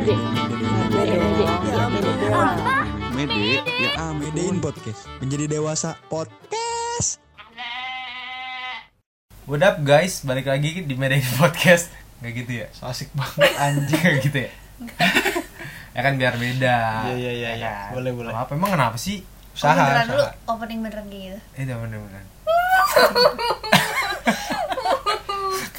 Mede. Mede. Mede. Ya, Mede. Mede, ya Medein podcast. Menjadi dewasa podcast. What up guys, balik lagi di Medan Podcast Gak gitu ya? So asik banget anjing Gak gitu ya? ya kan biar beda Iya, iya, iya, ya iya. kan? Boleh, boleh. Apa emang kenapa sih? Usaha, beneran dulu usaha. opening beneran kayak gitu Itu bener-bener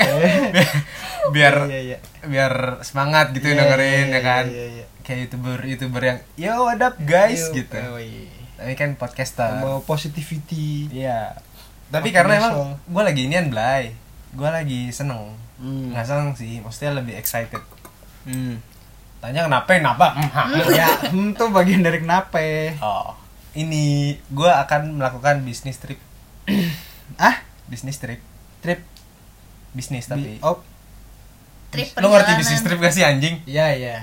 Eh, Biar iya, iya. biar semangat gitu Iya, dengerin iya, ya kan iya, iya. Kayak youtuber-youtuber yang Yo what up guys Yuk, gitu oh, iya. Tapi kan podcaster Bawa positivity. Iya Tapi karena emang gue lagi inian Blay Gue lagi seneng Hmm. Nggak seneng sih, maksudnya lebih excited Hmm. Tanya kenapa, kenapa? ya, hmm tuh bagian dari kenapa? Oh, ini gue akan melakukan bisnis trip. Ah, Bisnis trip, trip bisnis Bi- tapi. oh, trip Lo ngerti perjalanan bisnis trip gak sih anjing? iya iya.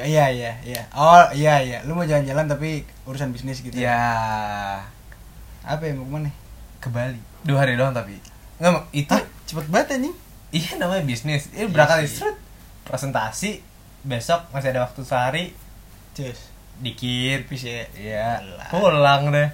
Iya iya iya. Oh, iya iya. Lu mau jalan-jalan tapi urusan bisnis gitu. Ya, Apa ya mau ke mana? ke Bali. Dua hari doang tapi. Nggak, itu Hah? Cepet banget anjing. iya namanya bisnis. Ini berangkat sih. istirahat, presentasi, besok masih ada waktu sehari, Cus. dikit. Tipis ya. Iya, pulang deh.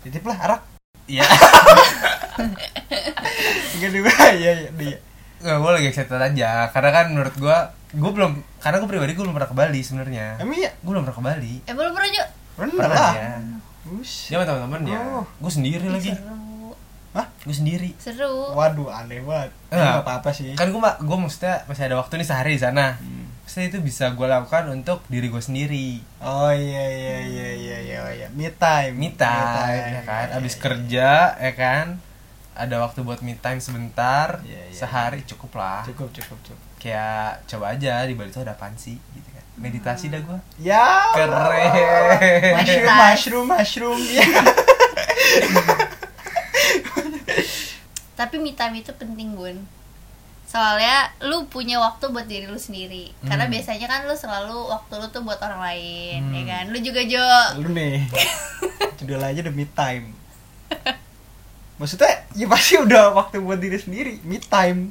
Titip lah arak. Iya. Enggak juga. Iya iya dia. Nggak, gue lagi excited aja. Karena kan menurut gue, gue belum, karena gue pribadi gue belum pernah ke Bali sebenarnya. Emang iya? Gue belum pernah ke Bali. eh belum pernah juga Pernah Pernah lah. ya. Ush. Dia sama teman-teman ya. Oh. Gue sendiri lagi. seru Hah? Gue sendiri. seru Waduh, aneh banget. Enggak. Apa-apa sih. Kan gue gue maksudnya masih ada waktu nih sehari di sana. Hmm. Maksudnya itu bisa gue lakukan untuk diri gue sendiri. Oh iya iya iya iya iya oh, iya. Me time. Me time, ya kan. Abis kerja, ya kan. Ada waktu buat me time sebentar. Iya, iya. Sehari cukup lah. Cukup cukup cukup. Kayak coba aja di Bali itu ada apaan sih gitu kan. Meditasi dah gue. Ya. Keren. Mushroom mushroom mushroom. Ya. tapi me time itu penting bun soalnya lu punya waktu buat diri lu sendiri karena Hmm. biasanya kan lu selalu waktu lu tuh buat orang lain Hmm. ya kan lu juga Jo Lu nih. Judul aja the me time. Maksudnya ya pasti udah waktu buat diri sendiri, me time.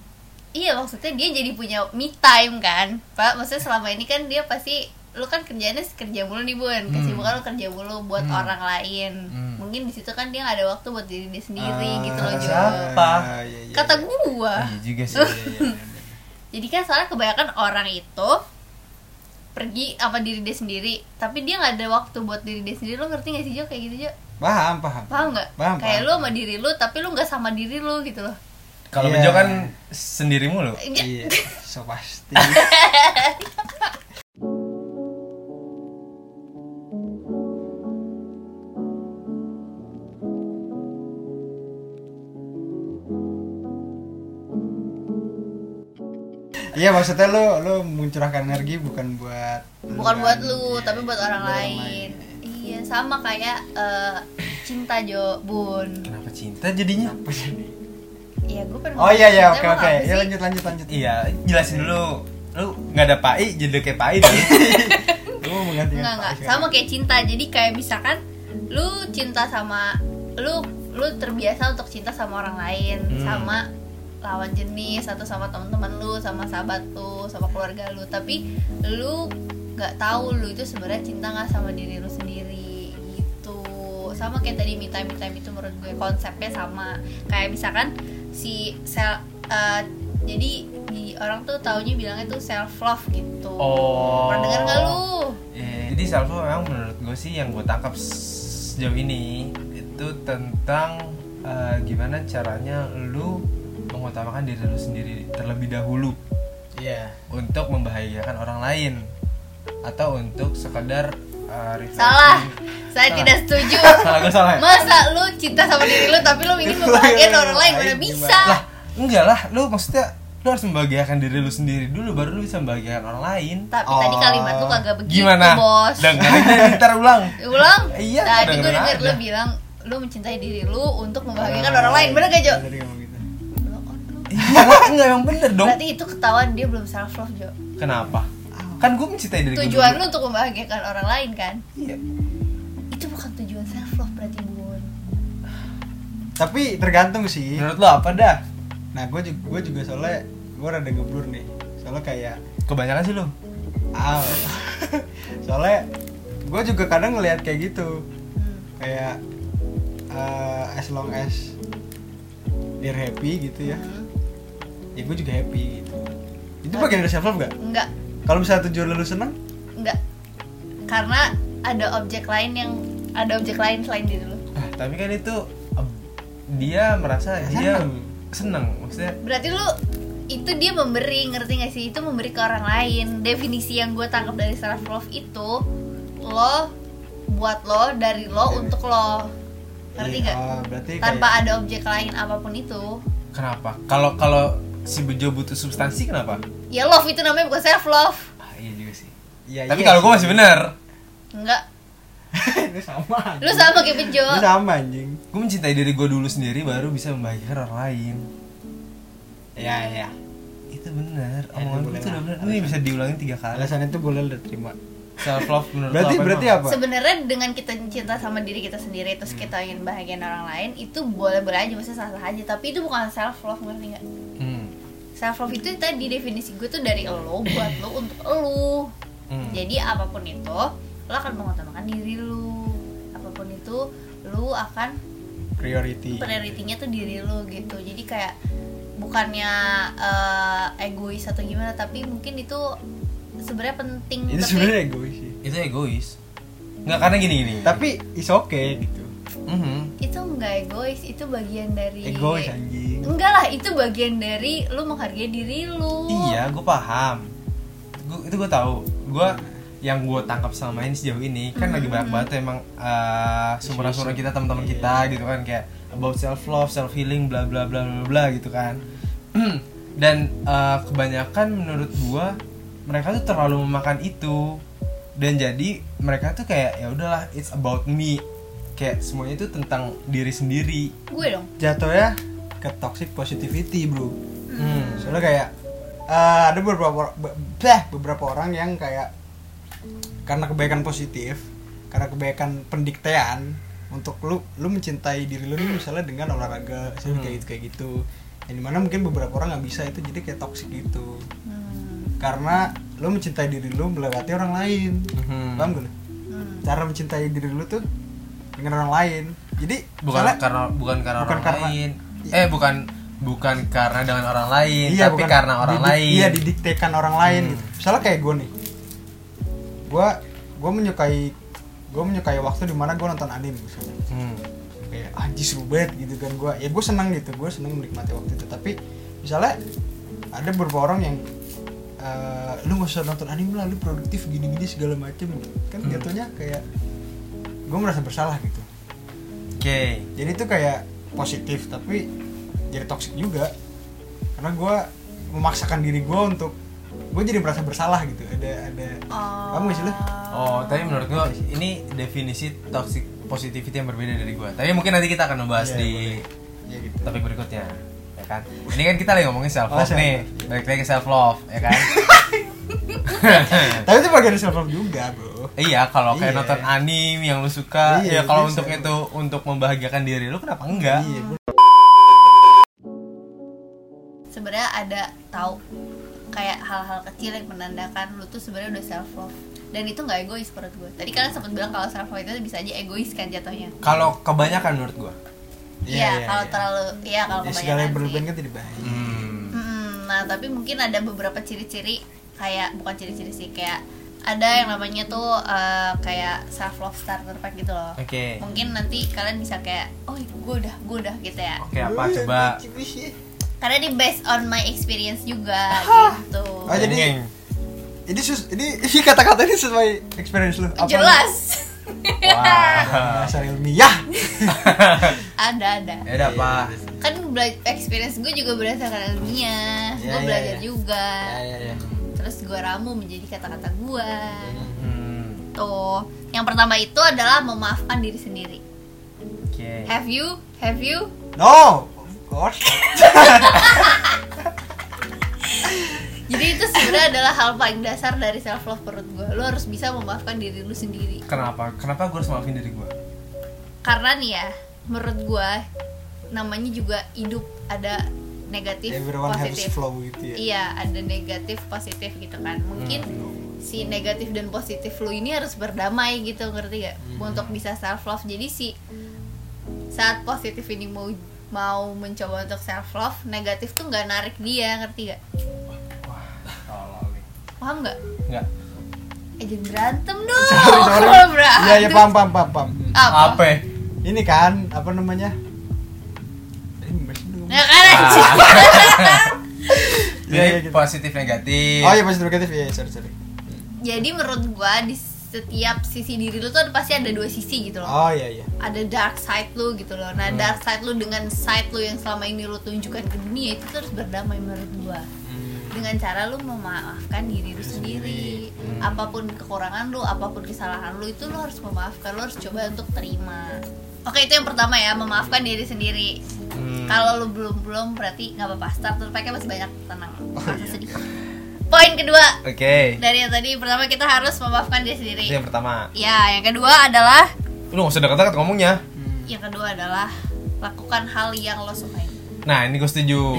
iya maksudnya dia jadi punya me time kan pak maksudnya selama ini kan dia pasti lu kan kerjanya kerja mulu nih bun kesibukan lu kerja mulu buat Hmm. orang lain Hmm. mungkin di situ kan dia nggak ada waktu buat diri dia sendiri Ah, gitu loh siapa? iya, iya, kata iya. gua Iya juga sih. Iya, iya. jadi kan soalnya kebanyakan orang itu pergi apa diri dia sendiri tapi dia nggak ada waktu buat diri dia sendiri lo ngerti gak sih Jo kayak gitu Jo Paham, paham. paham nggak Paham, kayak paham, lu sama diri lu tapi lu nggak sama diri lu gitu loh Kalau Iya. Bejo kan sendiri mulu. Iya, so pasti. Iya maksudnya lu lu mencurahkan energi bukan buat bukan kan. buat lu Iya, tapi buat orang buat lain iya sama kayak eh, cinta Jo bun Kenapa cinta jadinya? Apa jadi? iya gue pengen Oh iya iya oke oke. apa Ya lanjut lanjut lanjut. Iya, jelasin dulu. Lu nggak ada pai, jadi kayak pai dong. Lu mau menggantikan Enggak enggak sama kayak cinta jadi kayak misalkan lu cinta sama lu lu terbiasa untuk cinta sama orang lain Hmm. sama lawan jenis atau sama teman-teman lu sama sahabat lu sama keluarga lu tapi lu nggak tahu lu itu sebenarnya cinta nggak sama diri lu sendiri sama kayak tadi me time me time itu menurut gue konsepnya sama. Kayak misalkan si sel eh, jadi di orang tuh taunya bilangnya tuh self love gitu. Oh. pernah denger nggak lu? Eh, jadi self love memang menurut gue sih yang gue tangkap sejauh ini itu tentang eh, gimana caranya lu mengutamakan diri lu sendiri terlebih dahulu. Iya. untuk membahagiakan orang lain. Atau untuk sekedar refreshing. Salah, saya Salah. tidak setuju. Salah gue salah. ya? Masa lu cinta sama diri lu tapi lu ingin membahagiakan orang lain mana bisa? Lah, enggak lah, lu maksudnya lu harus membahagiakan diri lu sendiri dulu baru lu bisa membahagiakan orang lain. Tapi Oh. tadi kalimat lu kagak begitu, Gimana? Bos. Dengerin aja ntar ulang. Ulang. Iya, Tadi gue denger lu bilang lu mencintai diri lu untuk membahagiakan orang lain. Bener gak, Jo? Gitu. Iya, enggak emang bener dong. Berarti itu ketahuan dia belum self love, Jo. Kenapa? Kan gue mencintai diri gue Tujuan lu untuk membahagiakan orang lain kan? Iya. Itu bukan tujuan self love berarti, Bun. Tapi tergantung sih. Menurut lo apa dah? Nah, gue juga, gue juga soalnya gue rada ngeblur nih. Soalnya kayak Kebanyakan sih lo. Ah. soalnya gue juga kadang ngelihat kayak gitu Hmm. kayak eh, as long as they're happy gitu ya Hmm. ya gue juga happy gitu itu bagian dari self love gak? enggak kalau misalnya tujuan lu seneng? Enggak karena ada objek lain yang ada objek lain selain diri lu. Ah, tapi kan itu dia merasa Ya, dia seneng. maksudnya berarti lu itu dia memberi ngerti gak sih? Itu memberi ke orang lain. Definisi yang gue tangkap dari self love itu lo buat lo dari lo untuk lo. Ngerti Iya, gak oh, berarti tanpa kayak, ada objek lain apa pun itu. Kenapa? Kalau kalau si bejo butuh substansi kenapa? Ya love itu namanya bukan self love ah, iya juga sih. Ya, tapi iya kalau gue sih. masih bener. Enggak. Itu sama lu sama kayak Bejo. Itu sama anjing. Gue mencintai diri gue dulu sendiri baru bisa membahagiakan orang lain. Ya ya itu bener. Ya, omongan itu gue udah lah. bener. Ini bisa diulangin tiga kali. alasan itu boleh udah terima. Self love menurut berarti apa berarti emang? apa? Sebenarnya dengan kita cinta sama diri kita sendiri terus kita ingin bahagiain orang lain itu boleh boleh aja maksudnya sah sah aja. Tapi itu bukan self love ngerti nggak? Hmm. Self love itu tadi definisi gue tuh dari lo buat lo untuk lo. Hmm. jadi apa pun itu lo akan mengutamakan diri lu apa pun itu lu akan priority. prioritinya tuh diri lu gitu. Jadi kayak bukannya eh, egois atau gimana tapi mungkin itu sebenarnya penting. Itu tapi sebenarnya egois sih. Itu egois. Nggak karena gini gini. Tapi is okay gitu Mhm. itu enggak egois itu bagian dari egois anjing. Enggak lah itu bagian dari lu menghargai diri lu. Iya gue paham. Gua, itu gue tahu. Gue yang gue tangkap selama ini sejauh ini kan lagi banyak banget tuh emang uh, sumber-sumber kita teman-teman kita gitu kan kayak about self love self healing bla bla bla bla bla gitu kan. Dan uh, kebanyakan menurut gue mereka tuh terlalu memakan itu. Dan jadi mereka tuh kayak ya udahlah it's about me kayak semuanya itu tentang diri sendiri gue dong jatuhnya ke toxic positivity bro hmm. soalnya kayak eh, ada beberapa be- beh, beberapa orang yang kayak karena kebaikan positif karena kebaikan pendiktean untuk lu lu mencintai diri lu nih misalnya dengan olahraga misalnya Hmm. kayak gitu kayak gitu yang di mana mungkin beberapa orang nggak bisa itu jadi kayak toxic gitu hmm. karena lu mencintai diri lu melewati orang lain Mhm. paham gak lu? Hmm. cara mencintai diri lu tuh dengan orang lain jadi bukan soalnya- karena bukan karena bukan orang karena- lain eh bukan bukan karena dengan orang lain Iya, tapi bukan karena orang didik- lain Iya, didiktekan orang lain Hmm. gitu. Misalnya kayak gue nih. Gue gue menyukai gue menyukai waktu di mana gue nonton anime misalnya. Hmm. Kayak anjir seru banget gitu kan gue. Ya gue senang gitu, gue senang menikmati waktu itu. Tapi misalnya ada beberapa orang yang eh, lu gak usah nonton anime lah, lu produktif gini-gini segala macem kan Hmm. jatuhnya kayak gue merasa bersalah gitu. oke. Jadi itu kayak positif tapi jadi toxic juga. Karena gue memaksakan diri gue untuk gue jadi merasa bersalah gitu. Ada ada. Oh. Gak sih oh. Tapi menurut gua ini definisi toxic positivity yang berbeda dari gua. Tapi mungkin nanti kita akan membahas Iya, di boleh. ya gitu. topik berikutnya ya kan? Ini kan kita lagi ngomongin self Oh, love self nih. Balik lagi ke self love ya kan tapi itu bagian self love juga bro. Iya kalau kayak Iya. nonton anime yang lu suka Iya, ya kalau untuk itu untuk membahagiakan diri lu kenapa enggak? Iya bro. Sebenarnya ada tahu kayak hal-hal kecil yang menandakan lu tuh sebenarnya udah self love dan itu nggak egois menurut gue tadi kalian sempat bilang kalau self love itu bisa aja egois kan jatuhnya. Kalau kebanyakan menurut gua. Iya kalau terlalu iya kalau ya, segala kebanyakan yang sih. berlebihan kan tidak baik. Hmm. Mm, nah tapi mungkin ada beberapa ciri-ciri kayak bukan ciri-ciri sih kayak ada yang namanya tuh eh, kayak self love starter pack gitu loh. Oke. Mungkin nanti kalian bisa kayak oh gue udah gue udah gitu ya. Oke apa? Coba. Karena ini based on my experience juga gitu. Oh, jadi- ini sus ini ini kata-kata ini sesuai experience lu. Apa? jelas. Wah. Dasar ilmiah. Ada ada. Ya udah apa? Kan bela- experience gue juga berdasarkan ilmiah. Ya, gue ya, belajar ya. juga. Ya ya ya terus gue ramu menjadi kata-kata gue hmm. tuh. Yang pertama itu adalah memaafkan diri sendiri. Oke. Have you? Have you? No of course jadi itu sebenarnya adalah hal paling dasar dari self love menurut gue lo harus bisa memaafkan diri lu sendiri. Kenapa? Kenapa gue harus maafin diri gue karena nih ya menurut gue namanya juga hidup ada negatif everyone has positif flow gitu ya iya ada negatif positif gitu kan mungkin Hmm. si negatif dan positif lu ini harus berdamai gitu ngerti gak untuk bisa self love jadi si saat positif ini mau mau mencoba untuk self love negatif tuh nggak narik dia ngerti gak paham nggak Enggak. eh jangan berantem dong Sorry, sorry. Kalau berantem Iya, iya, paham, paham, paham, paham. apa, Apa? ya? Ini kan, apa namanya? Nah kan? Anjing. Iya, iya, Jadi gitu. positif negatif. Oh iya, positif negatif. Ya, sorry, sorry. jadi menurut gua di setiap sisi diri lu tuh ada- pasti ada dua sisi gitu loh. Oh iya, iya. ada dark side lu gitu loh. Nah dark side lu dengan side lu yang selama ini lu tunjukkan ke dunia itu tuh harus berdamai menurut gua. Dengan cara lu memaafkan diri lu sendiri. apa pun kekurangan lu apa pun kesalahan lu itu lu harus memaafkan. Lu harus coba untuk terima oke itu yang pertama ya memaafkan diri sendiri. Hmm. kalau lu belum belum berarti nggak apa-apa. Starter packnya masih banyak tenang. Masa sedih. poin kedua. Oke. dari yang tadi pertama kita harus memaafkan diri sendiri. Itu yang pertama. ya yang kedua adalah Lu gak usah deket-deket ngomongnya. yang kedua adalah lakukan hal yang lo sukain Nah, ini gue setuju.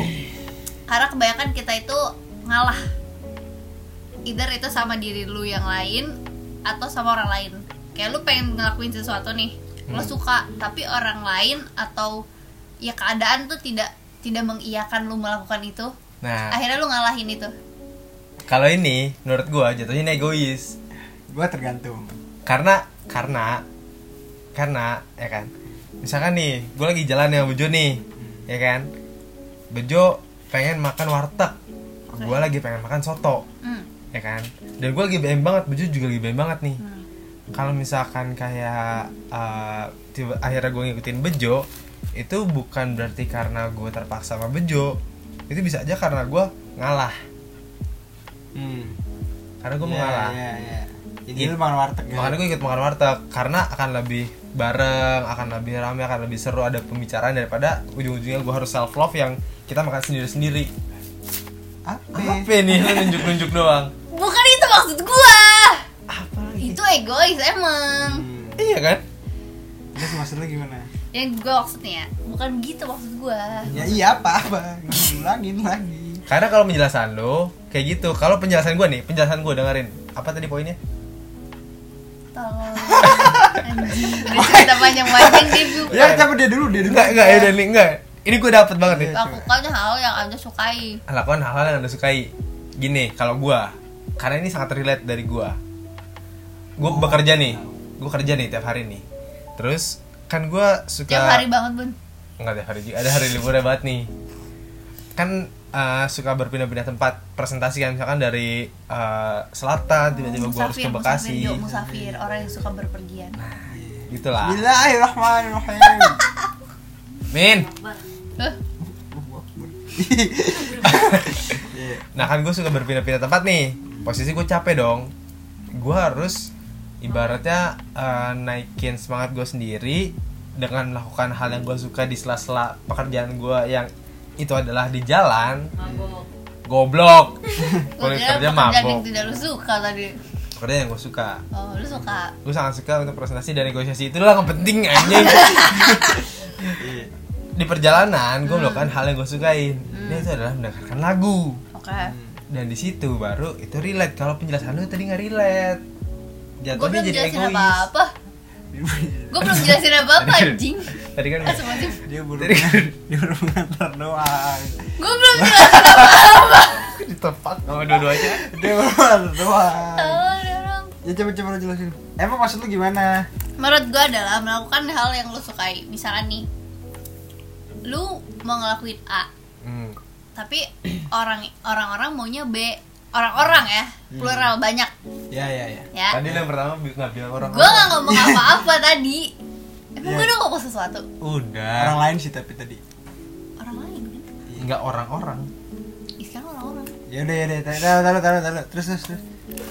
karena kebanyakan kita itu ngalah. Either itu sama diri lu yang lain atau sama orang lain. Kayak lu pengen ngelakuin sesuatu nih lo suka tapi orang lain atau ya keadaan tuh tidak tidak mengiyakan lu melakukan itu Nah, akhirnya lu ngalahin itu kalau ini menurut gue jatuhnya egois. Gua tergantung. Karena karena karena ya kan. Misalkan nih, gue lagi jalan sama Bejo nih, ya kan. Bejo pengen makan warteg. Gue lagi pengen makan soto. hmm. ya kan dan gue lagi BM banget Bejo juga lagi BM banget nih Hmm. Kalau misalkan kayak uh, tiba akhirnya gue ngikutin Bejo itu bukan berarti karena gue terpaksa sama Bejo itu bisa aja karena gue ngalah Hmm. karena gue Iya, mau ngalah Iya, iya. Jadi Gitu. lu makan warteg ya? makanya gue ikut makan warteg karena akan lebih bareng akan lebih ramai akan lebih seru ada pembicaraan daripada ujung-ujungnya gue harus self love yang kita makan sendiri-sendiri Apa? apa nih lu nunjuk-nunjuk doang bukan itu maksud lagi itu egois emang Hmm. iya kan Terus maksud lu gimana? yang gua maksudnya bukan gitu maksud gua Ya iya apa apa? Ngulangin lagi. Karena kalau penjelasan lo kayak gitu, kalau penjelasan gue nih, penjelasan gue dengerin. Apa tadi poinnya? tolong anjing udah cerita panjang-panjang dia bu- Ya coba dia dulu, dia dulu. Enggak, enggak, ya nih, enggak. Ini gue dapet banget nih. lakukan hal yang anda sukai Lakukan hal-hal yang anda sukai. Gini, kalau gue, karena ini sangat relate dari gue. Gue bekerja nih, gue kerja nih tiap hari nih. Terus kan gue suka tiap hari banget bun Enggak tiap hari juga, ada hari liburnya banget nih. Kan eh, suka berpindah-pindah tempat presentasi kan misalkan dari eh, selatan tiba-tiba gue harus ke Bekasi. musafir, musafir orang yang suka berpergian Gitulah. Bismillahirrahmanirrahim. Min. Nah kan gue suka berpindah-pindah tempat nih Posisi gue capek dong Gue harus ibaratnya eh, naikin semangat gue sendiri Dengan melakukan hal yang gue suka di sela-sela pekerjaan gue yang itu adalah di jalan. Mabok. Goblok. Kira kerja pekerjaan yang mabok. tidak lu suka tadi. Pekerjaan yang gue suka. Oh lu suka? Gue sangat suka untuk presentasi dan negosiasi. Itulah yang penting anjing. Iya. Di perjalanan gue melakukan hal yang gue sukain. Ini itu adalah mendengarkan lagu. Oke. Dan di situ baru itu relate. Kalau penjelasan lu tadi nggak relate gue jatuhnya belum jadi jelasin egois apa apa gue belum jelasin apa apa Tadi kan- anjing tadi kan Dia baru Tadi kan- dia baru mengantar doang. gue belum jelasin apa ditepak sama dua-duanya Dia baru mengantar doang. Oh. Ya coba coba lu jelasin. Emang maksud lu gimana? menurut gue adalah melakukan hal yang lu sukai misalkan nih lu mau ngelakuin A hmm. tapi orang orang-orang maunya B orang-orang ya plural banyak Ya ya ya. ya tadi yang pertama nggak bilang orang gue nggak ngomong apa-apa tadi emang gue udah ngomong sesuatu udah Orang lain sih tapi tadi. orang lain kan nggak orang-orang sekarang orang-orang Ya udah ya udah, taruh taruh taruh taruh. Terus terus terus.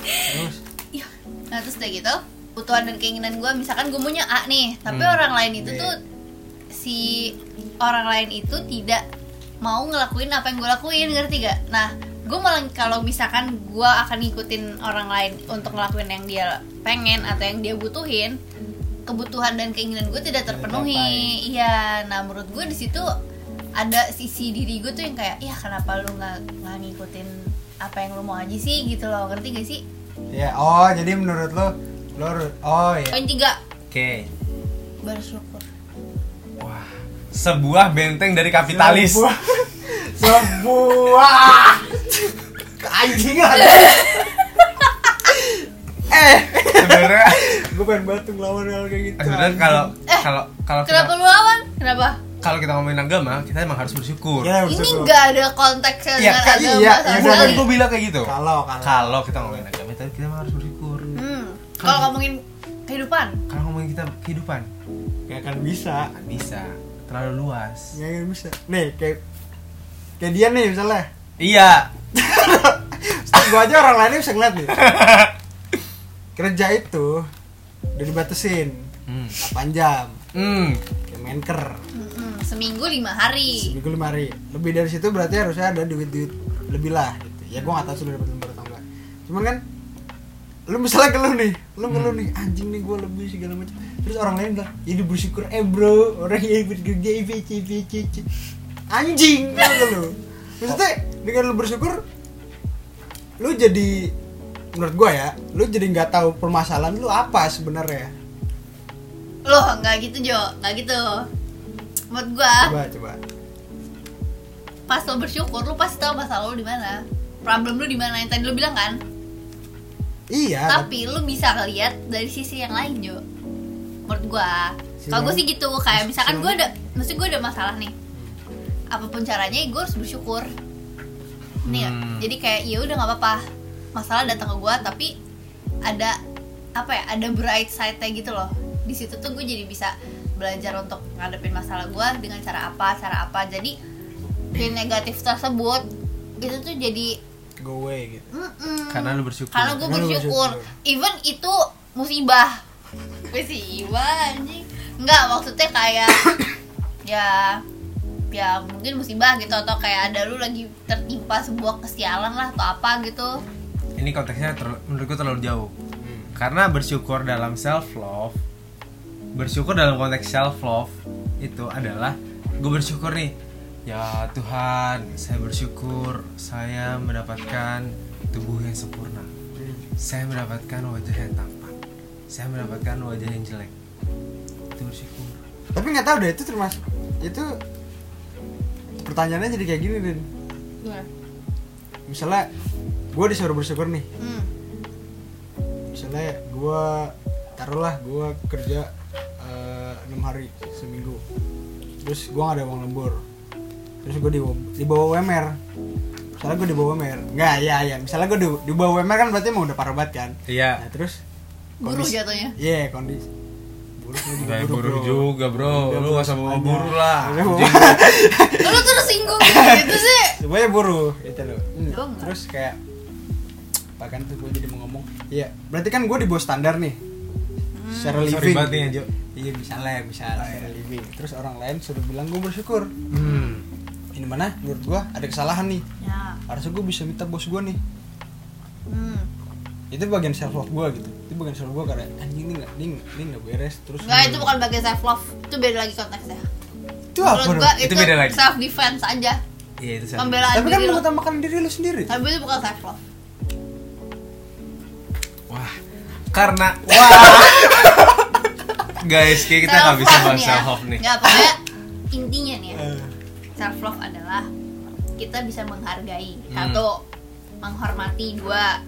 Terus. Iya. Nah terus udah gitu Kebutuhan dan keinginan gue Misalkan gue maunya A nih Tapi Hmm. orang lain itu Iya. tuh Si orang lain itu tidak Mau ngelakuin apa yang gue lakuin Ngerti gak? Nah gue malah kalau misalkan gue akan ngikutin orang lain Untuk ngelakuin yang dia pengen Atau yang dia butuhin Kebutuhan dan keinginan gue tidak terpenuhi Iya Nah menurut gue di situ ada sisi diri gue tuh yang kayak ya kenapa lu nggak nggak ngikutin apa yang lu mau aja sih gitu loh ngerti gak sih Ya, oh jadi menurut lo lo oh ya. Poin tiga Oke. bersyukur. Wah, sebuah benteng dari kapitalis. Sebuah sebuah anjing aja. eh, Sebenarnya gue pengen batu ngelawan hal kayak gitu. sebenarnya kalau Eh, kalau kalau Kenapa kita lu lawan? Kenapa? kalau kita ngomongin agama, kita emang harus bersyukur. Ya, Ini bersyukur. nggak ada konteksnya Iya, dengan agama iya, sama iya, sekali. Gue bilang kayak gitu. Kalau kalau kita ngomongin agama, kita kita emang harus bersyukur. Hmm. Kalau ngomongin kehidupan, Kalau ngomongin kita kehidupan, nggak akan bisa. nggak bisa terlalu luas. Nggak akan bisa. Nih kayak kayak dia nih misalnya. Iya. gue aja orang lainnya bisa ngeliat nih. Kerja itu udah dibatasin Hmm. 8 jam. Hmm. Kayak menker. mm-mm, seminggu lima hari. seminggu lima hari lebih dari situ berarti harusnya ada duit duit lebih lah gitu ya gue nggak tahu sudah dapat lembar atau enggak cuman kan lu misalnya ke lu nih lu ngeluh nih anjing nih gue lebih segala macam terus orang lain bilang ini bersyukur eh bro orang yang bekerja IPC IPC anjing kan lu maksudnya dengan lu bersyukur lu jadi menurut gue ya lu jadi nggak tahu permasalahan lu apa sebenarnya Loh, nggak gitu Jo, nggak gitu. Menurut gua, coba coba pas lo bersyukur, lo pasti tahu masalah lo di mana. Problem lo di mana yang tadi lo bilang kan? iya Tapi lo bisa ngeliat dari sisi yang lain Jo. Menurut gua, Sisi kalau gue sih gitu, kayak misalkan gue ada, mesti gue ada masalah nih. Apa pun caranya, gue harus bersyukur. Nih, ya? Hmm. jadi kayak ya udah nggak apa-apa. Masalah datang ke gue, tapi ada apa ya? Ada bright side-nya gitu loh. Di situ tuh gue jadi bisa belajar untuk ngadepin masalah gue dengan cara apa, cara apa. Jadi yang negatif tersebut itu tuh jadi go away gitu mm-mm. Karena lu bersyukur. karena gue bersyukur bersyukur. even itu musibah musibah anjing nggak maksudnya kayak ya ya mungkin musibah gitu atau kayak ada lu lagi tertimpa sebuah kesialan lah atau apa gitu Ini konteksnya terl- menurutku terlalu jauh. Karena bersyukur dalam self love, bersyukur dalam konteks self love itu adalah gue bersyukur nih. Ya Tuhan, saya bersyukur saya mendapatkan tubuh yang sempurna. Saya mendapatkan wajah yang tampan. Saya mendapatkan wajah yang jelek. Itu bersyukur. tapi nggak tahu deh itu termasuk itu pertanyaannya jadi kayak gini Din misalnya gue disuruh bersyukur nih. Hmm. misalnya gue taruhlah gue kerja eh, enam hari seminggu. Terus gue gak ada uang lembur. Terus gue di di bawah WMR misalnya gue di bawah WMR nggak ya ya misalnya gue di, di bawah WMR kan berarti emang udah parah banget kan? Iya. nah terus buruh kondisi- jatuhnya? Iya kondisi buruk Kayak buruk, buru bro. juga bro, Udah, lu gak usah bawa buru lah lu terus singgung gitu sih. Semuanya buruh itu loh. Hmm, terus kayak bahkan tuh gue jadi mau ngomong iya berarti kan gue di bawah standar nih. Secara Sorry living. nih ya Jo iya misalnya misalnya secara living. Terus orang lain suruh bilang gue bersyukur. Hmm. ini mana? Menurut gue ada kesalahan nih. Ya. Harusnya gue bisa minta bos gue nih. Hmm. itu bagian self love gue gitu itu bagian self gue karena anjing ini nggak ini ini nggak beres terus nggak itu bukan bagian self love. Itu beda lagi konteksnya. Itu apa menurut gua Itu itu, beda lagi. self defense aja. Iya itu sama pembelaan tapi kan mengutamakan diri lu sendiri. Tapi itu bukan self love. Wah, karena wah. Guys, kayak kita nggak bisa bahas self love nih. Nggak, pokoknya intinya nih ya. Eh, self love adalah kita bisa menghargai. Hmm. satu menghormati. Dua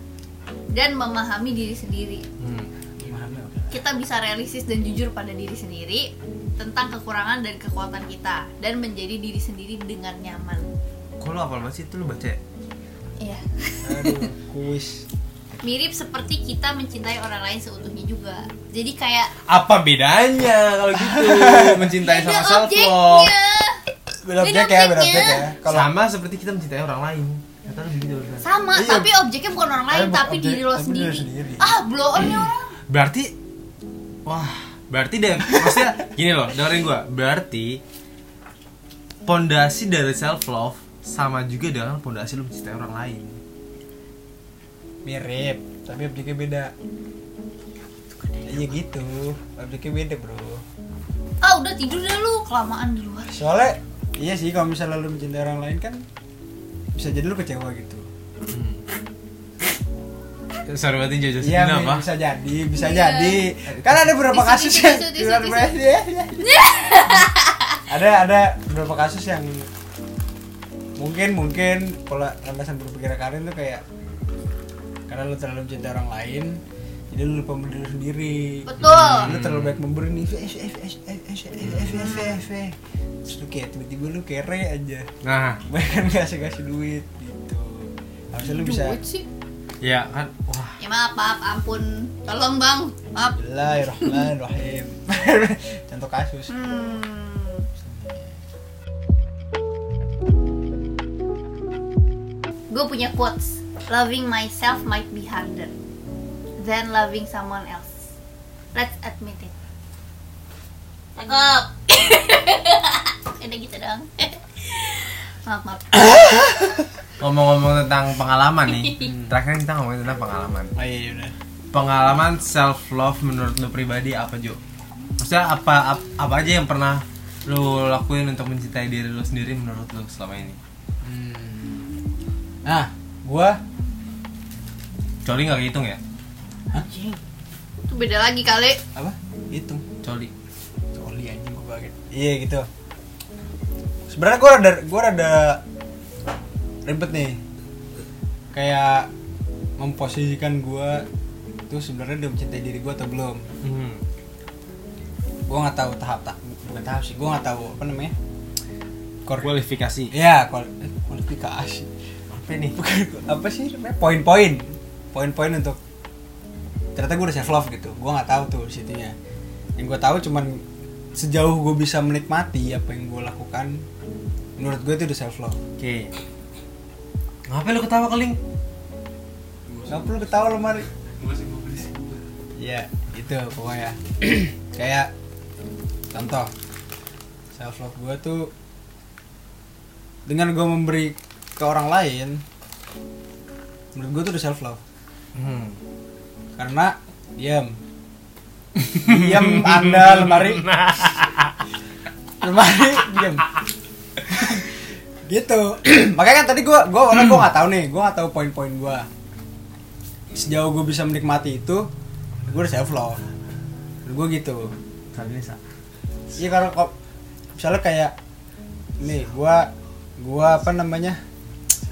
dan memahami diri sendiri Hmm. gimana kita bisa realistis dan jujur pada diri sendiri tentang kekurangan dan kekuatan kita dan menjadi diri sendiri dengan nyaman Kok apal banget sih itu lu baca? ya? iya aduh kuis mirip seperti kita mencintai orang lain seutuhnya juga jadi kayak Apa bedanya kalau gitu mencintai beda sama self love? objeknya beda Beda objek ya beda objeknya. objek ya kalau Sama seperti kita mencintai orang lain. Barusan. sama Iya. tapi objeknya bukan orang lain Tapi tapi objek- diri lo tapi sendiri. diri sendiri. ah blow on nih orang Berarti wah, berarti deh maksudnya gini loh, dengerin gua. Berarti pondasi dari self love sama juga dengan pondasi lu mencintai orang lain. mirip tapi objeknya beda iya gitu objeknya beda bro ah udah tidur deh lu kelamaan di luar soalnya iya sih kalau misalnya lu mencintai orang lain kan bisa jadi lu kecewa gitu Hmm. sorry berarti Jojo Iya, apa bisa jadi, bisa Iya. jadi. Kan ada beberapa Tisu, kasus tisu, yang tisu, di tisu, iya. ada ada beberapa kasus yang mungkin mungkin pola landasan berpikir Karin tuh kayak karena lu terlalu mencintai orang lain jadi lu lupa berdiri sendiri. Betul. Lu terlalu banyak memberi nih eh eh eh eh eh eh terus lu kayak tiba-tiba lu kere aja. Nah. Bahkan kasih kasih duit gitu. Harusnya lu bisa duit sih. Ya kan wah. Ya maaf maaf ampun. Tolong bang. Maaf. Bismillahirrahmanirrahim. Contoh kasus. Hmm. gue punya quotes. Loving myself might be harder than loving someone else. Let's admit it. Cakep. Udah gitu dong. maaf, maaf. ngomong-ngomong tentang pengalaman nih terakhir kita ngomongin tentang pengalaman oh iya udah pengalaman self love menurut lu pribadi apa Jo? Maksudnya apa ap- apa aja yang pernah lu lakuin untuk mencintai diri lu sendiri menurut lu selama ini? nah gua Coli nggak kehitung ya? Anjing. Itu beda lagi kali. apa hitung Coli. Coli anjing gua kaget iya gitu sebenarnya gua rada gua rada ribet nih kayak memposisikan gua itu sebenarnya udah mencintai diri gua atau belum Hmm. gua nggak tahu tahap tak bukan tahap sih gua nggak tahu apa namanya Kor- Kualifikasi. Iya, kual- eh, kualifikasi. Apa nih? Bukan apa sih? Poin-poin. Poin-poin untuk ternyata gue udah self love gitu. Gue nggak tahu tuh di situnya. Yang gue tahu cuman sejauh gue bisa menikmati apa yang gue lakukan, menurut gue itu udah self love. Oke. Ngapain lu ketawa keling? Gak perlu ketawa lo mari. Iya, itu pokoknya. Kayak contoh self love gue tuh dengan gue memberi ke orang lain, menurut gue tuh udah self love. Hmm. Karena diam. Diam anda lemari. Lemari diam. Gitu. Makanya kan tadi gua gua orang gua nggak tahu nih gua nggak tahu poin-poin gua. Sejauh gua bisa menikmati itu gua udah self love. Gua gitu. Tapi ini sa- iya karena kok misalnya kayak nih gua gua apa namanya?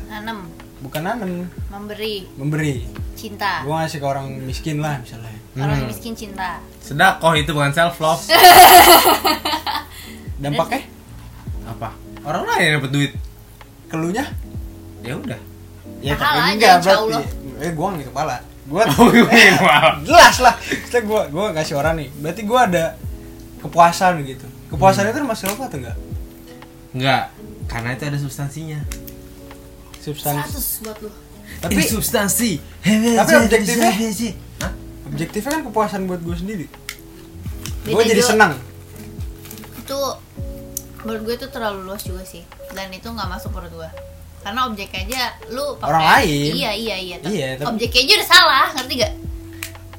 Nanem, bukan nanem memberi, memberi cinta. gua ngasih ke orang miskin lah misalnya Orang Hmm. miskin cinta. Sedekah itu bukan self love. dampaknya apa? Orang lain yang dapat duit. keluhnya Ya udah. Ya tapi aja, enggak berarti. Allah. Eh gua nggak kepala. Gua Oh, wow. jelas lah. Maksudnya gua gua kasih orang nih. Berarti gua ada kepuasan gitu. Kepuasan itu termasuk apa atau enggak? Enggak, karena itu ada substansinya. Substansi. 100 buat lu. Tapi Ini substansi. Tapi objektifnya? Hah? objektifnya kan kepuasan buat gua sendiri. Gua jadi juga. senang. Itu menurut gue itu terlalu luas juga sih. Dan itu nggak masuk menurut gue. Karena objek aja lu pakai Orang lain. Iya, iya, iya. Iya, tapi- Objeknya aja udah salah, ngerti gak?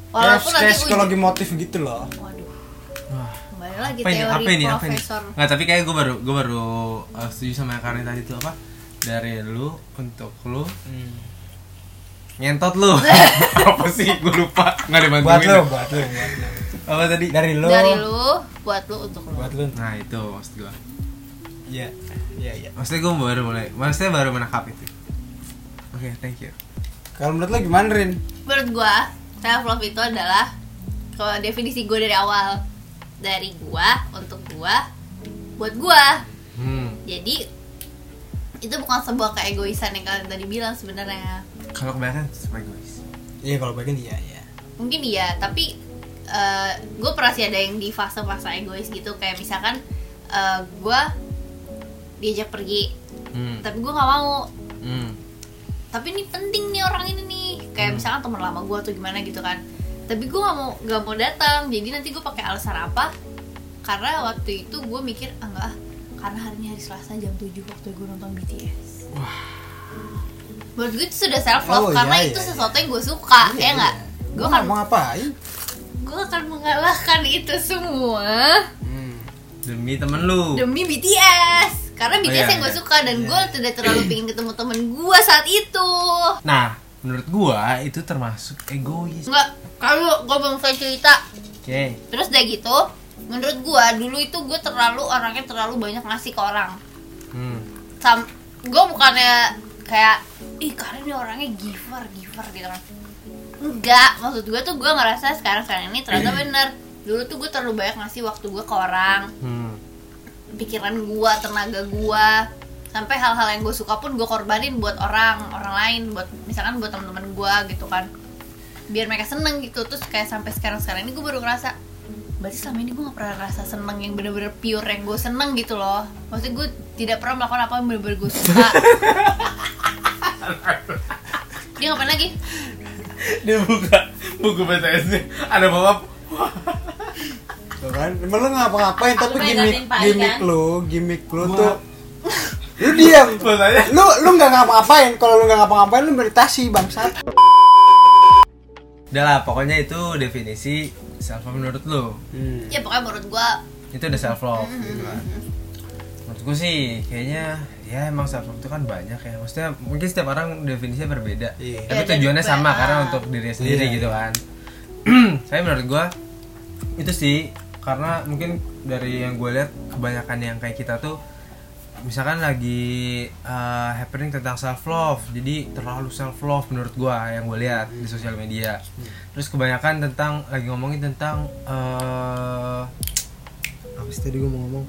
Walaupun Kayak- nanti psikologi motif gitu loh. Waduh, Wah. kembali lagi apa ini teori apa ini apa ini nggak tapi kayak gue baru gue baru uh, setuju sama Karin tadi itu apa dari lu untuk lu nyentot lu apa sih gue lupa nggak dibantuin Buat lo, buat lo, buat lo. apa tadi Dari lo. Dari lu buat lu untuk lu. Buat lo. nah itu maksud gue Iya. Iya, iya. maksudnya gue baru mulai maksudnya baru menangkap itu oke thank you Kalau menurut lo gimana, Rin? Menurut gua, self love itu adalah kalau definisi gua dari awal dari gua untuk gua buat gua. hmm. Jadi itu bukan sebuah keegoisan yang kalian tadi bilang sebenarnya. kalau kebanyakan super guys Iya, kalau bagian iya, iya. Mungkin iya, tapi eh gue pernah sih ada yang di fase-fase egois gitu kayak misalkan eh gua diajak pergi, hmm. tapi gua nggak mau. Hmm. Tapi ini penting nih orang ini nih, kayak misalkan teman lama gua atau gimana gitu kan. Tapi gua nggak mau nggak mau datang, jadi nanti gue pakai alasan apa? Karena waktu itu gue mikir ah enggak ah, karena hari ini hari Selasa jam 7 waktu gue nonton BTS. Menurut gue itu sudah self love Oh, karena iya, itu iya, sesuatu yang gue suka, ya nggak? Gue Gue akan mau ngapain? gue akan mengalahkan itu semua Hmm. demi temen lu demi BTS. Karena BTS iya, yang gue iya. suka dan gue tidak terlalu pengen ketemu temen gue saat itu. nah menurut gua itu termasuk egois Enggak, kalau gue belum selesai cerita oke Terus udah gitu Menurut gue dulu itu gue terlalu orangnya terlalu banyak ngasih ke orang. Hmm. Sam Gue bukannya kayak Ih kalian ini orangnya giver, giver gitu kan. Enggak, maksud gue tuh gue ngerasa sekarang-sekarang ini ternyata bener. Dulu tuh gue terlalu banyak ngasih waktu gue ke orang. Hmm. Pikiran gue, tenaga gue Sampai hal-hal yang gue suka pun gue korbanin buat orang, orang lain Buat misalkan buat teman-teman gue gitu kan. Biar mereka seneng gitu. Terus kayak sampai sekarang sekarang ini gue baru ngerasa berarti selama ini gue gak pernah rasa seneng yang bener-bener pure yang gue seneng gitu loh. Maksudnya gue tidak pernah melakukan apa yang bener-bener gue suka. Dia ngapain lagi? Dia buka buku BTS ada bapak Tuh kan emang lu ngapa-ngapain? Tapi gimmick gimmick kan? lu gimmick lu tuh lu diam. Lu lu nggak ngapa-ngapain. Kalau lu nggak ngapa-ngapain lu meditasi bangsat. Udah lah pokoknya itu definisi self love menurut lu? Hmm. ya pokoknya menurut gue itu udah self love gitu kan? menurut gue sih kayaknya ya emang self love itu kan banyak ya. Maksudnya mungkin setiap orang definisinya berbeda. Iya. tapi Ya, tujuannya juga- sama karena untuk diri sendiri Iya, gitu kan? Saya menurut gue itu sih. Karena mungkin dari yang gue lihat kebanyakan yang kayak kita tuh misalkan lagi uh, happening tentang self love jadi terlalu self love menurut gue yang gue lihat di sosial media. Terus kebanyakan tentang lagi ngomongin tentang uh, apa sih tadi gue mau ngomong?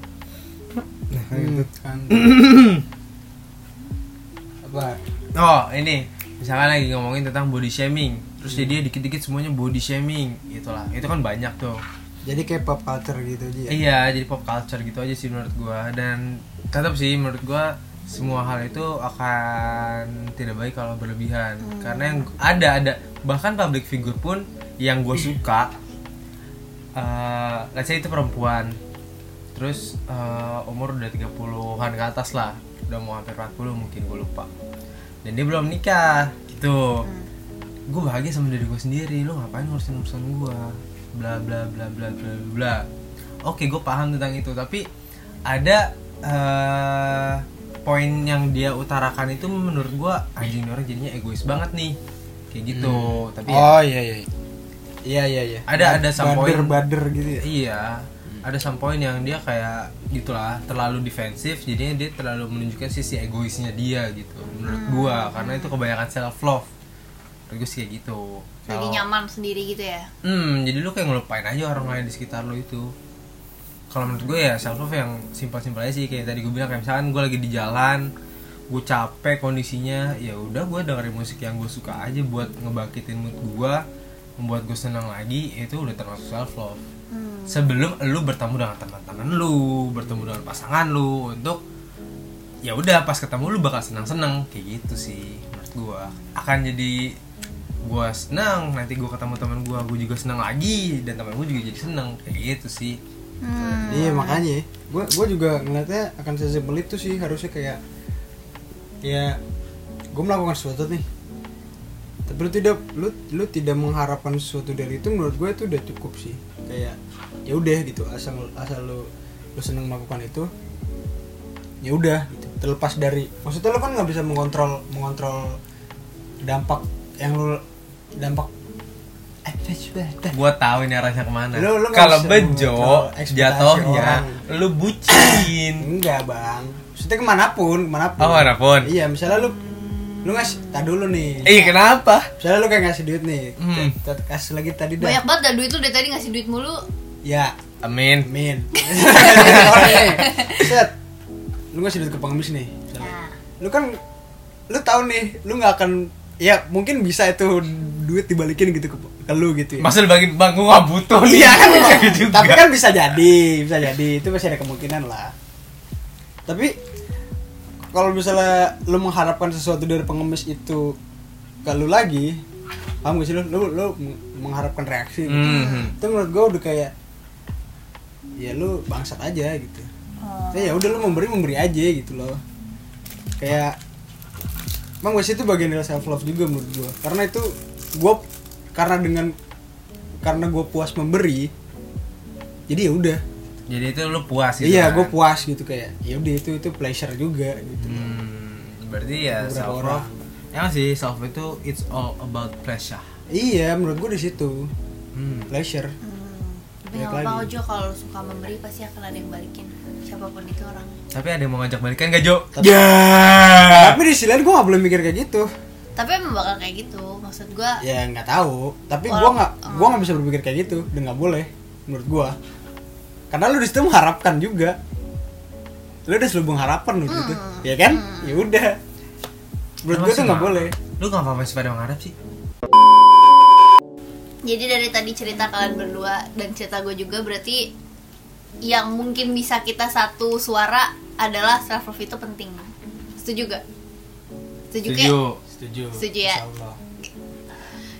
Nah kayak gitu. kan. Apa? Oh ini. Misalkan lagi ngomongin tentang body shaming terus jadi dikit-dikit semuanya body shaming gitulah. Itu kan banyak tuh. Jadi kayak pop culture gitu aja ya? Iya jadi pop culture gitu aja sih menurut gua. Dan tetap sih menurut gua semua hal itu akan tidak baik kalau berlebihan. Karena yang ada ada. Bahkan public figure pun yang gue suka eh let's say itu perempuan. Terus eh, umur udah 30-an ke atas lah. Udah mau hampir 40 mungkin gue lupa. Dan dia belum nikah gitu. Gue bahagia sama diri gue sendiri. Lo ngapain ngurusin urusan gue bla bla bla bla bla bla. Oke gue paham tentang itu. Tapi ada eh poin yang dia utarakan itu menurut gue anjing orang jadinya egois banget nih. Kayak gitu. Tapi ya, oh iya iya. Iya iya iya. Ada- ada some bader point. bader gitu ya? Iya. Ada some point yang dia kayak gitulah terlalu defensif jadinya dia terlalu menunjukkan sisi egoisnya dia gitu menurut gua. Karena itu kebanyakan self love menurut gua sih kayak gitu. Jadi nyaman sendiri gitu ya? Hmm jadi lu kayak ngelupain aja orang lain di sekitar lu itu kalau menurut gue ya self love yang simpel-simpel aja sih. Kayak tadi gue bilang kayak misalkan gue lagi di jalan gue capek kondisinya ya udah gue dengerin musik yang gue suka aja buat ngebangkitin mood gue membuat gue senang lagi itu udah termasuk self love Hmm. sebelum lu bertemu dengan teman-teman lu bertemu dengan pasangan lu untuk ya udah pas ketemu lu bakal senang-senang kayak gitu sih menurut gua akan jadi gua senang nanti gua ketemu teman gua gua juga senang lagi dan teman gua juga jadi senang kayak gitu sih Hmm. Iya makanya, gue gue juga ngeliatnya akan sesimpel itu sih harusnya kayak ya gue melakukan sesuatu nih, tapi lu tidak lu lu tidak mengharapkan sesuatu dari itu menurut gue itu udah cukup sih. Kayak ya udah gitu asal asal lu lu seneng melakukan itu ya udah gitu. Terlepas dari maksudnya lu kan nggak bisa mengontrol mengontrol dampak yang lu dampak gua tahu ini arahnya ke mana kalau bejo jatuhnya lu bucin Enggak bang, maksudnya ke mana pun, ke mana pun. Oh, ke mana pun. Iya, misalnya lu, lu ngasih, tak dulu nih. eh kenapa Misalnya lu kayak ngasih duit nih, Hmm. Kasih lagi tadi dah. banyak banget dah duit lu dari tadi ngasih duit mulu Ya, amin amin. Set, lu ngasih duit ke pengemis nih. misalnya. Nah. Lu kan, lu tahu nih, lu nggak akan, ya mungkin bisa itu duit dibalikin gitu ke, ke lu gitu ya. masa lu bagi bang gua nggak butuh nih Iya kan, Kayak juga. tapi kan bisa jadi, bisa jadi itu masih ada kemungkinan lah. Tapi kalau misalnya lu mengharapkan sesuatu dari pengemis itu ke lu lagi, paham gak sih lu? Lu, lu mengharapkan reaksi gitu. Mhm. Itu menurut gua udah kayak ya lu bangsat aja gitu. Oh. Ya udah lu memberi memberi aja gitu loh. Kayak Bang Wes itu bagian dari self love juga menurut gua. Karena itu gua karena dengan karena gue puas memberi jadi ya udah jadi itu lu puas gitu iya kan? gue puas gitu kayak ya udah itu itu pleasure juga gitu Hmm, berarti ya Beberapa self love Ya sih self itu it's all about pleasure. iya menurut gue di situ Hmm. pleasure hmm. tapi nggak lagi. Jo kalau suka memberi pasti akan ada yang balikin siapa pun itu orang Tapi ada yang mau ngajak balikan gak Jo? Tapi- Ya. tapi di sisi lain gue gak boleh mikir kayak gitu tapi emang bakal kayak gitu maksud gua ya nggak tahu. Tapi gue nggak gue nggak bisa berpikir kayak gitu dan nggak boleh menurut gue karena lu di situ mengharapkan juga. Lu udah selubung harapan lu gitu. Hmm. ya kan? Ya udah. Menurut gue tuh nggak boleh. Lu ngapa masih pada mengharap sih? jadi dari tadi cerita kalian berdua dan cerita gue juga berarti yang mungkin bisa kita satu suara adalah self love itu penting. Setuju gak setuju Setuju. kayak setuju Setuju ya? Insya Allah.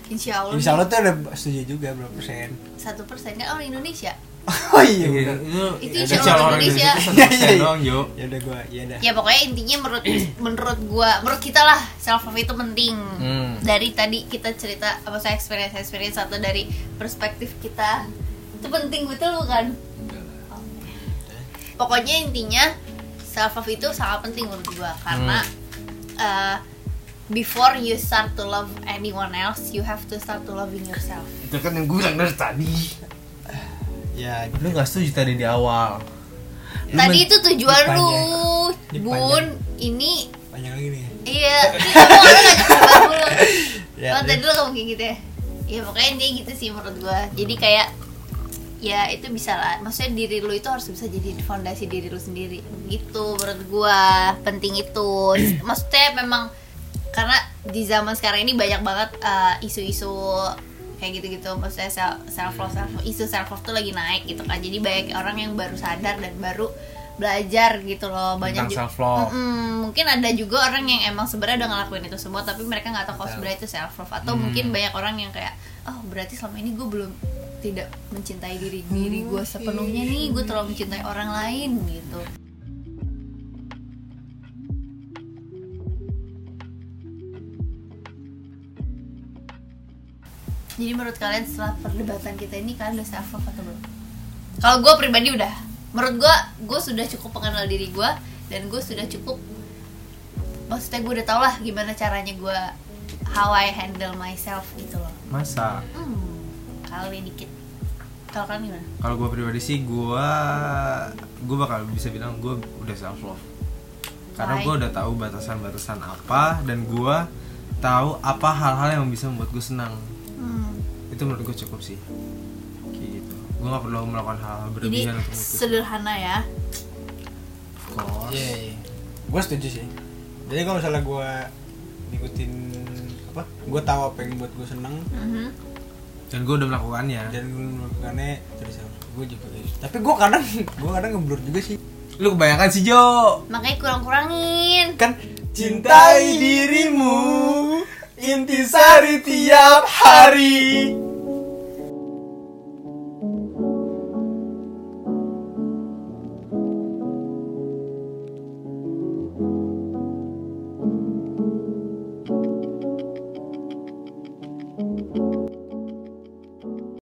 insya Allah Insya Allah tuh ada setuju juga berapa persen satu persen kan orang Indonesia oh iya Iya, bener. itu Itu ya, insya Allah orang Indonesia. Iya, 1% iya, iya. doang Jo. ya udah gue ya udah ya pokoknya intinya menurut menurut gua menurut kita lah self love itu penting Hmm. dari tadi kita cerita apa saya experience experience satu dari perspektif kita itu penting betul bukan pokoknya intinya self love itu sangat penting menurut gua karena uh, before you start to love anyone else you have to start to loving yourself Itu kan yang gue bilang dari tadi. ya Lu gak setuju tadi di awal. Lu tadi itu tujuan dipanjang. lu Dipanjang. bun ini panjang lagi nih Iya, ini kamu orang ngajak dulu. Ya, oh, tadi dulu kamu kayak gitu ya. Ya pokoknya intinya gitu sih menurut gua. Jadi kayak ya itu bisa lah. Maksudnya diri lu itu harus bisa jadi fondasi diri lu sendiri. Gitu menurut gua. Penting itu. Maksudnya memang karena di zaman sekarang ini banyak banget uh, isu-isu kayak gitu-gitu. Maksudnya self love self isu self love tuh lagi naik gitu kan. Jadi banyak orang yang baru sadar dan baru belajar gitu loh. Banyak Tentang ju- self-love. Mm-mm, mungkin ada juga orang yang emang sebenarnya udah ngelakuin itu semua tapi mereka nggak tahu kalau sebenarnya itu self love atau mungkin banyak orang yang kayak oh berarti selama ini gue belum tidak mencintai diri diri gue sepenuhnya nih. Gue terlalu mencintai orang lain gitu jadi menurut kalian setelah perdebatan kita ini kalian udah self love atau belum kalau gue pribadi udah menurut gue gue sudah cukup mengenal diri gue dan gue sudah cukup maksudnya gue udah tau lah gimana caranya gue how I handle myself gitu loh Masa? hmm, kali dikit kalau kalian gimana Kalau gue pribadi sih gue gue bakal bisa bilang gue udah self love. Karena gue udah tahu batasan-batasan apa dan gue tahu apa hal-hal yang bisa membuat gue senang. Itu menurut gue cukup sih. Gitu. Gue nggak perlu melakukan hal-hal jadi berlebihan untuk itu. sederhana ya Of course. Iya, iya. Gue setuju sih. Jadi kalau misalnya gue ngikutin apa, gue tahu apa yang buat gue seneng Mhm. Dan gue udah melakukannya. dan gue melakukannya terus gue juga gitu. Tapi gue kadang gue kadang ngeblur juga sih. Lu kebanyakan sih Jo. makanya kurang-kurangin Kan Cintai dirimu intisari tiap hari